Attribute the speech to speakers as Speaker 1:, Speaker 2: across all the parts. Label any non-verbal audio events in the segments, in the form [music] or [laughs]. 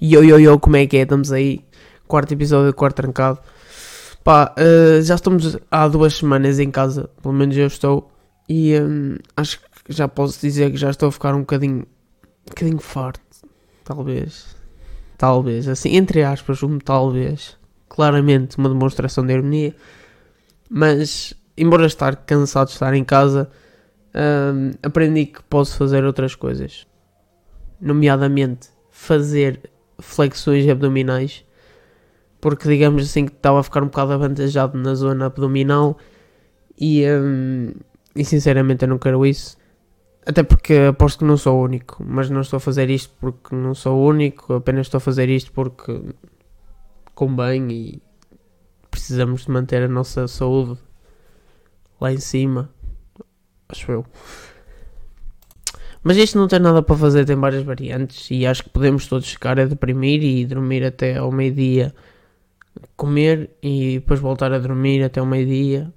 Speaker 1: Yo, yo, yo, como é que é? Estamos aí. Quarto episódio, quarto trancado. Pá, uh, já estamos há duas semanas em casa, pelo menos eu estou. E um, acho que já posso dizer que já estou a ficar um bocadinho, um bocadinho farto. Talvez. Talvez. Assim, entre aspas, um talvez. Claramente uma demonstração de ironia. Mas, embora estar cansado de estar em casa, um, aprendi que posso fazer outras coisas. Nomeadamente, fazer flexões abdominais, porque digamos assim que estava a ficar um bocado avantajado na zona abdominal e, um, e sinceramente eu não quero isso. Até porque aposto que não sou o único, mas não estou a fazer isto porque não sou o único, apenas estou a fazer isto porque convém e precisamos de manter a nossa saúde lá em cima. Acho eu. Mas isto não tem nada para fazer, tem várias variantes e acho que podemos todos ficar a deprimir e dormir até ao meio-dia, comer e depois voltar a dormir até ao meio-dia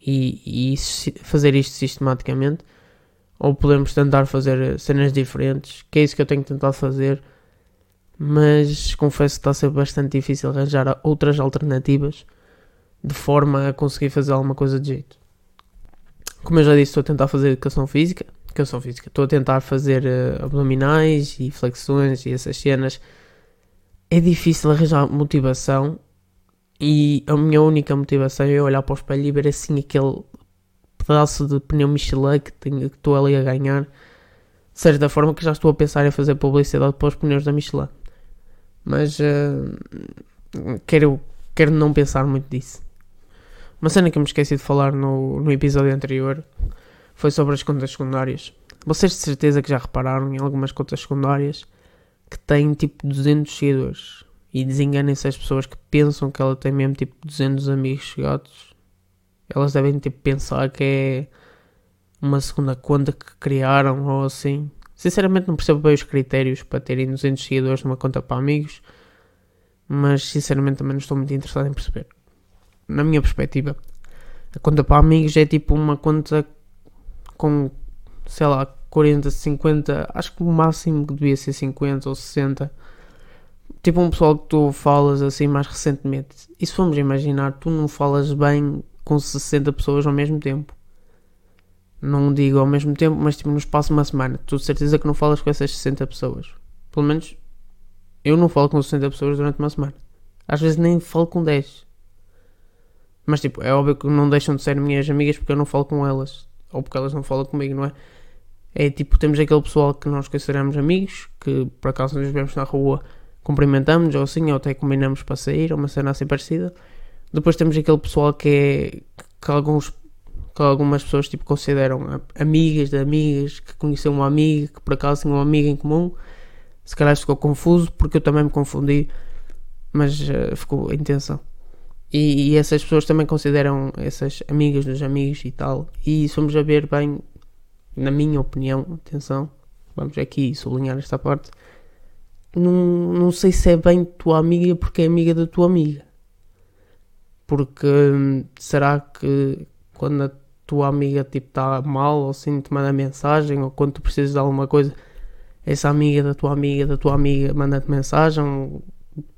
Speaker 1: e, e, fazer isto sistematicamente. Ou podemos tentar fazer cenas diferentes, que é isso que eu tenho tentado fazer, mas confesso que está a ser bastante difícil arranjar outras alternativas de forma a conseguir fazer alguma coisa de jeito. Como eu já disse, estou a tentar fazer educação física educação física. Estou a tentar fazer uh, abdominais e flexões e essas cenas. É difícil arranjar motivação e a minha única motivação é olhar para o espelho e ver assim aquele pedaço de pneu Michelin que, tenho, que estou ali a ganhar. De certa forma que já estou a pensar em fazer publicidade para os pneus da Michelin. Mas uh, quero, quero não pensar muito disso. Uma cena que eu me esqueci de falar no, no episódio anterior foi sobre as contas secundárias. Vocês de certeza que já repararam em algumas contas secundárias que têm tipo 200 seguidores. E desenganem-se as pessoas que pensam que ela tem mesmo tipo 200 amigos chegados. Elas devem tipo pensar que é uma segunda conta que criaram ou assim. Sinceramente não percebo bem os critérios para terem 200 seguidores numa conta para amigos. Mas sinceramente também não estou muito interessado em perceber. Na minha perspectiva, a conta para amigos é tipo uma conta com, sei lá, 40, 50, acho que o máximo que devia ser 50 ou 60. Tipo um pessoal que tu falas assim mais recentemente. E se formos imaginar, tu não falas bem com 60 pessoas ao mesmo tempo. Não digo ao mesmo tempo, mas tipo no espaço de uma semana. Tu de certeza que não falas com essas 60 pessoas. Pelo menos eu não falo com 60 pessoas durante uma semana. Às vezes nem falo com 10. Mas tipo, é óbvio que não deixam de ser minhas amigas porque eu não falo com elas ou porque elas não falam comigo, não é? É tipo, temos aquele pessoal que nós consideramos amigos, que por acaso nos vemos na rua, cumprimentamos, ou assim, ou até combinamos para sair, ou uma cena assim parecida. Depois temos aquele pessoal que é. que alguns. que algumas pessoas tipo, consideram amigas de amigas, que conheceu uma amiga, que por acaso tinham uma amiga em comum. Se calhar ficou confuso, porque eu também me confundi, mas uh, ficou a intenção. E, e, essas pessoas também consideram essas amigas dos amigos e tal. E somos a ver bem, na minha opinião, atenção, vamos aqui sublinhar esta parte. Não, não sei se é bem tua amiga porque é amiga da tua amiga. Porque hum, será que quando a tua amiga tipo está mal ou assim te manda mensagem ou quando tu precisas de alguma coisa, essa amiga da tua amiga da tua amiga manda-te mensagem,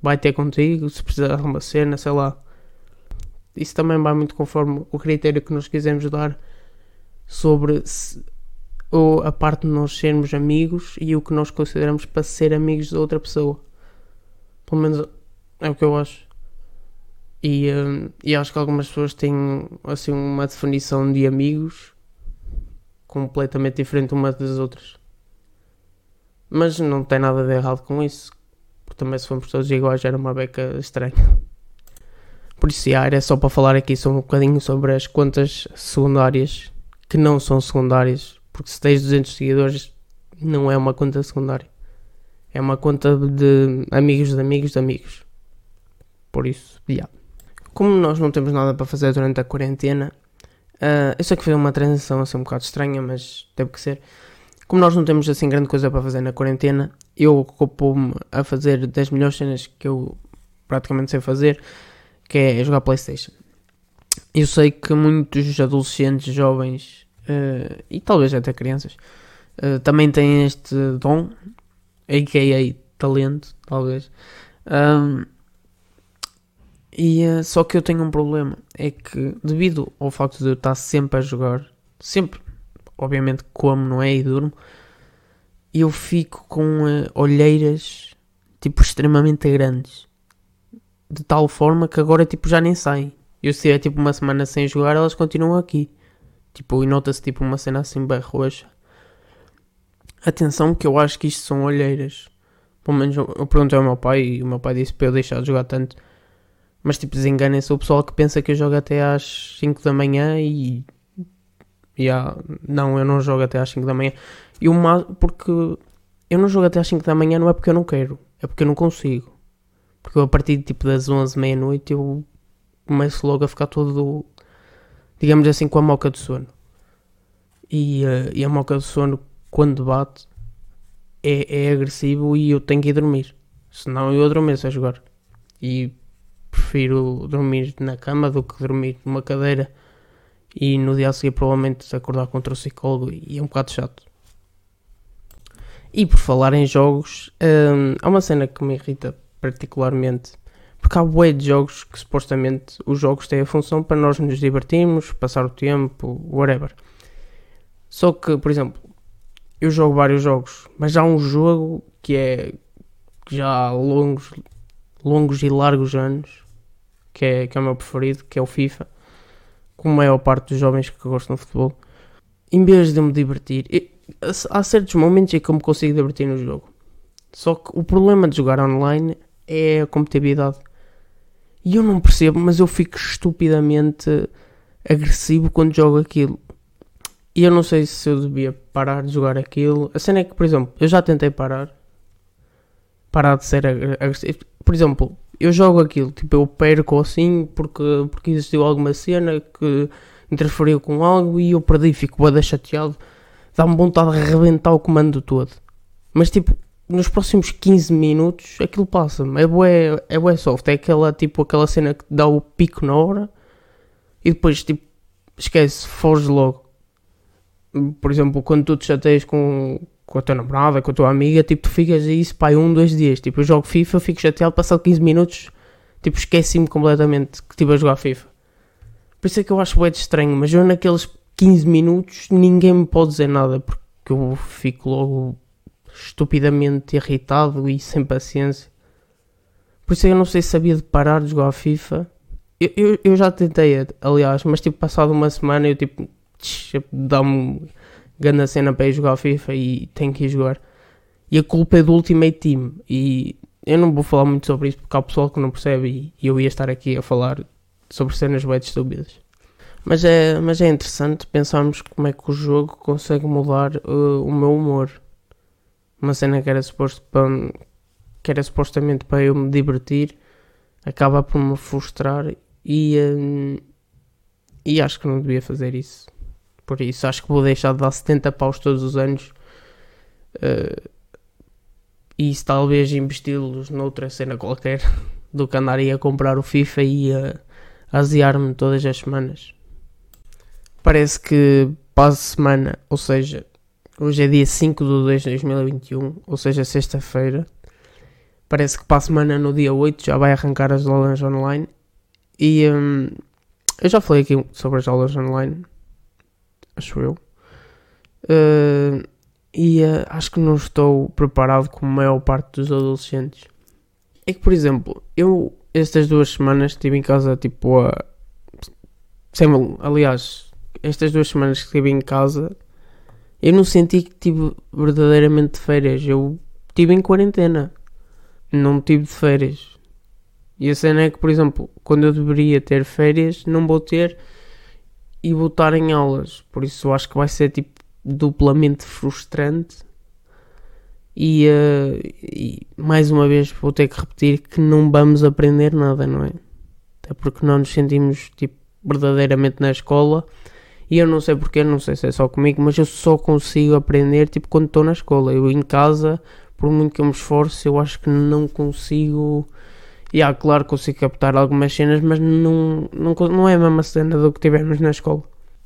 Speaker 1: vai ter contigo, se precisar de alguma cena, sei lá isso também vai muito conforme o critério que nós quisermos dar sobre se, ou a parte de nós sermos amigos e o que nós consideramos para ser amigos de outra pessoa. Pelo menos é o que eu acho. E, uh, e acho que algumas pessoas têm assim uma definição de amigos completamente diferente uma das outras. Mas não tem nada de errado com isso. Porque também se formos todos iguais era uma beca estranha. Por isso, era só para falar aqui sobre um bocadinho sobre as contas secundárias que não são secundárias, porque se tens 200 seguidores, não é uma conta secundária. É uma conta de amigos de amigos de amigos. Por isso, yeah. Como nós não temos nada para fazer durante a quarentena, uh, eu sei que foi uma transição assim um bocado estranha, mas teve que ser. Como nós não temos assim grande coisa para fazer na quarentena, eu ocupo-me a fazer das melhores cenas que eu praticamente sei fazer, que é jogar Playstation. Eu sei que muitos adolescentes, jovens e talvez até crianças também têm este dom, a.k.a. talento, talvez. Um, e uh, só que eu tenho um problema, é que devido ao facto de eu estar sempre a jogar, sempre, obviamente como, não é, e durmo, eu fico com uh, olheiras, tipo, extremamente grandes. De tal forma que agora, tipo, já nem saem. Eu se é, tipo, uma semana sem jogar, elas continuam aqui. Tipo, e nota-se, tipo, uma cena assim bem roxa. Atenção que eu acho que isto são olheiras. Pelo menos eu, eu perguntei ao meu pai e o meu pai disse para eu deixar de jogar tanto. Mas tipo, desenganem-se o pessoal que pensa que eu jogo até às 5 da manhã e. Yeah, não, eu não jogo até às 5 da manhã. E uma, porque eu não jogo até às 5 da manhã não é porque eu não quero, é porque eu não consigo. Porque eu, a partir tipo das 11, meia-noite eu começo logo a ficar todo, digamos assim, com a moca de sono. E, uh, e a moca de sono, quando bate, é, é agressivo e eu tenho que ir dormir. Senão eu adormeço a jogar. E prefiro dormir na cama do que dormir numa cadeira e no dia a seguir provavelmente acordar contra o psicólogo e é um bocado chato. E por falar em jogos, hum, há uma cena que me irrita particularmente porque há bué de jogos que supostamente os jogos têm a função para nós nos divertirmos, passar o tempo, whatever. Só que, por exemplo, eu jogo vários jogos, mas há um jogo que é já há longos, longos e largos anos, que é, que é o meu preferido, que é o FIFA, como a maior parte dos jovens que gostam de futebol. Em vez de me divertir, há certos momentos em que eu me consigo divertir no jogo. Só que o problema de jogar online é a competitividade. E eu não percebo, mas eu fico estupidamente agressivo quando jogo aquilo. E eu não sei se eu devia parar de jogar aquilo. A cena é que, por exemplo, eu já tentei parar. Parar de ser agressivo. Por exemplo, eu jogo aquilo, tipo, eu perco assim porque, porque existiu alguma cena que interferiu com algo e eu perdi, fico bada chateado. Dá-me vontade de arrebentar o comando todo. Mas tipo, nos próximos 15 minutos aquilo passa-me. É bué, é bué soft. É aquela, tipo, aquela cena que dá o pico na hora e depois, tipo, esquece, foge logo. Por exemplo, quando tu te chateias com, com a tua namorada, com a tua amiga, tipo, tu ficas isso, pai, um, dois dias. Tipo, eu jogo FIFA, fico chateado, passado 15 minutos, tipo, esqueci-me completamente que estive a jogar FIFA. Por isso é que eu acho bué de estranho, mas eu naqueles 15 minutos ninguém me pode dizer nada, porque eu fico logo estupidamente irritado e sem paciência. Por isso é eu não sei se sabia de parar de jogar FIFA. Eu, eu, eu já tentei, aliás, mas tipo, passado uma semana eu tipo, dá-me grande cena para ir jogar FIFA e tenho que ir jogar. E a culpa é do Ultimate Team. E eu não vou falar muito sobre isso porque há pessoal que não percebe e eu ia estar aqui a falar sobre cenas bem estúpidas. Mas é, mas é interessante pensarmos como é que o jogo consegue mudar uh, o meu humor uma cena que era suposto para, que era supostamente para eu me divertir acaba por me frustrar e, hum, e acho que não devia fazer isso. Por isso acho que vou deixar de dar 70 paus todos os anos uh, e talvez investi-los noutra cena qualquer [laughs] do que andar a comprar o FIFA e a, aziar-me todas as semanas. Parece que para a semana, ou seja, Hoje é dia 5 de 2 de 2021, ou seja, sexta-feira. Parece que para a semana, no dia 8, já vai arrancar as aulas online. E hum, eu já falei aqui sobre as aulas online, acho eu. Uh, e uh, acho que não estou preparado como a maior parte dos adolescentes. É que, por exemplo, eu estas duas semanas estive em casa tipo a. Sem, aliás, estas duas semanas que estive em casa eu não senti que tive verdadeiramente de férias. Eu estive em quarentena. Não tive de férias. E a cena é que, por exemplo, quando eu deveria ter férias, não vou ter e vou estar em aulas. Por isso acho que vai ser tipo duplamente frustrante. E, uh, e mais uma vez vou ter que repetir que não vamos aprender nada, não é? Até porque não nos sentimos tipo verdadeiramente na escola e eu não sei porquê, não sei se é só comigo, mas eu só consigo aprender tipo quando estou na escola. Eu em casa, por muito que eu me esforce, eu acho que não consigo. E yeah, claro, consigo captar algumas cenas, mas não, não, não é a mesma cena do que tivemos na escola.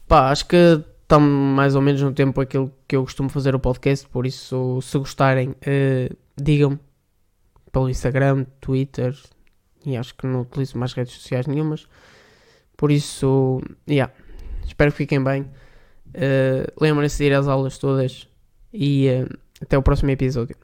Speaker 1: Pá, acho que está mais ou menos no tempo aquilo que eu costumo fazer o podcast, por isso, se gostarem, uh, digam pelo Instagram, Twitter e acho que não utilizo mais redes sociais nenhumas. Por isso, yeah, espero que fiquem bem. Uh, Lembrem-se de ir às aulas todas e uh, até o próximo episódio.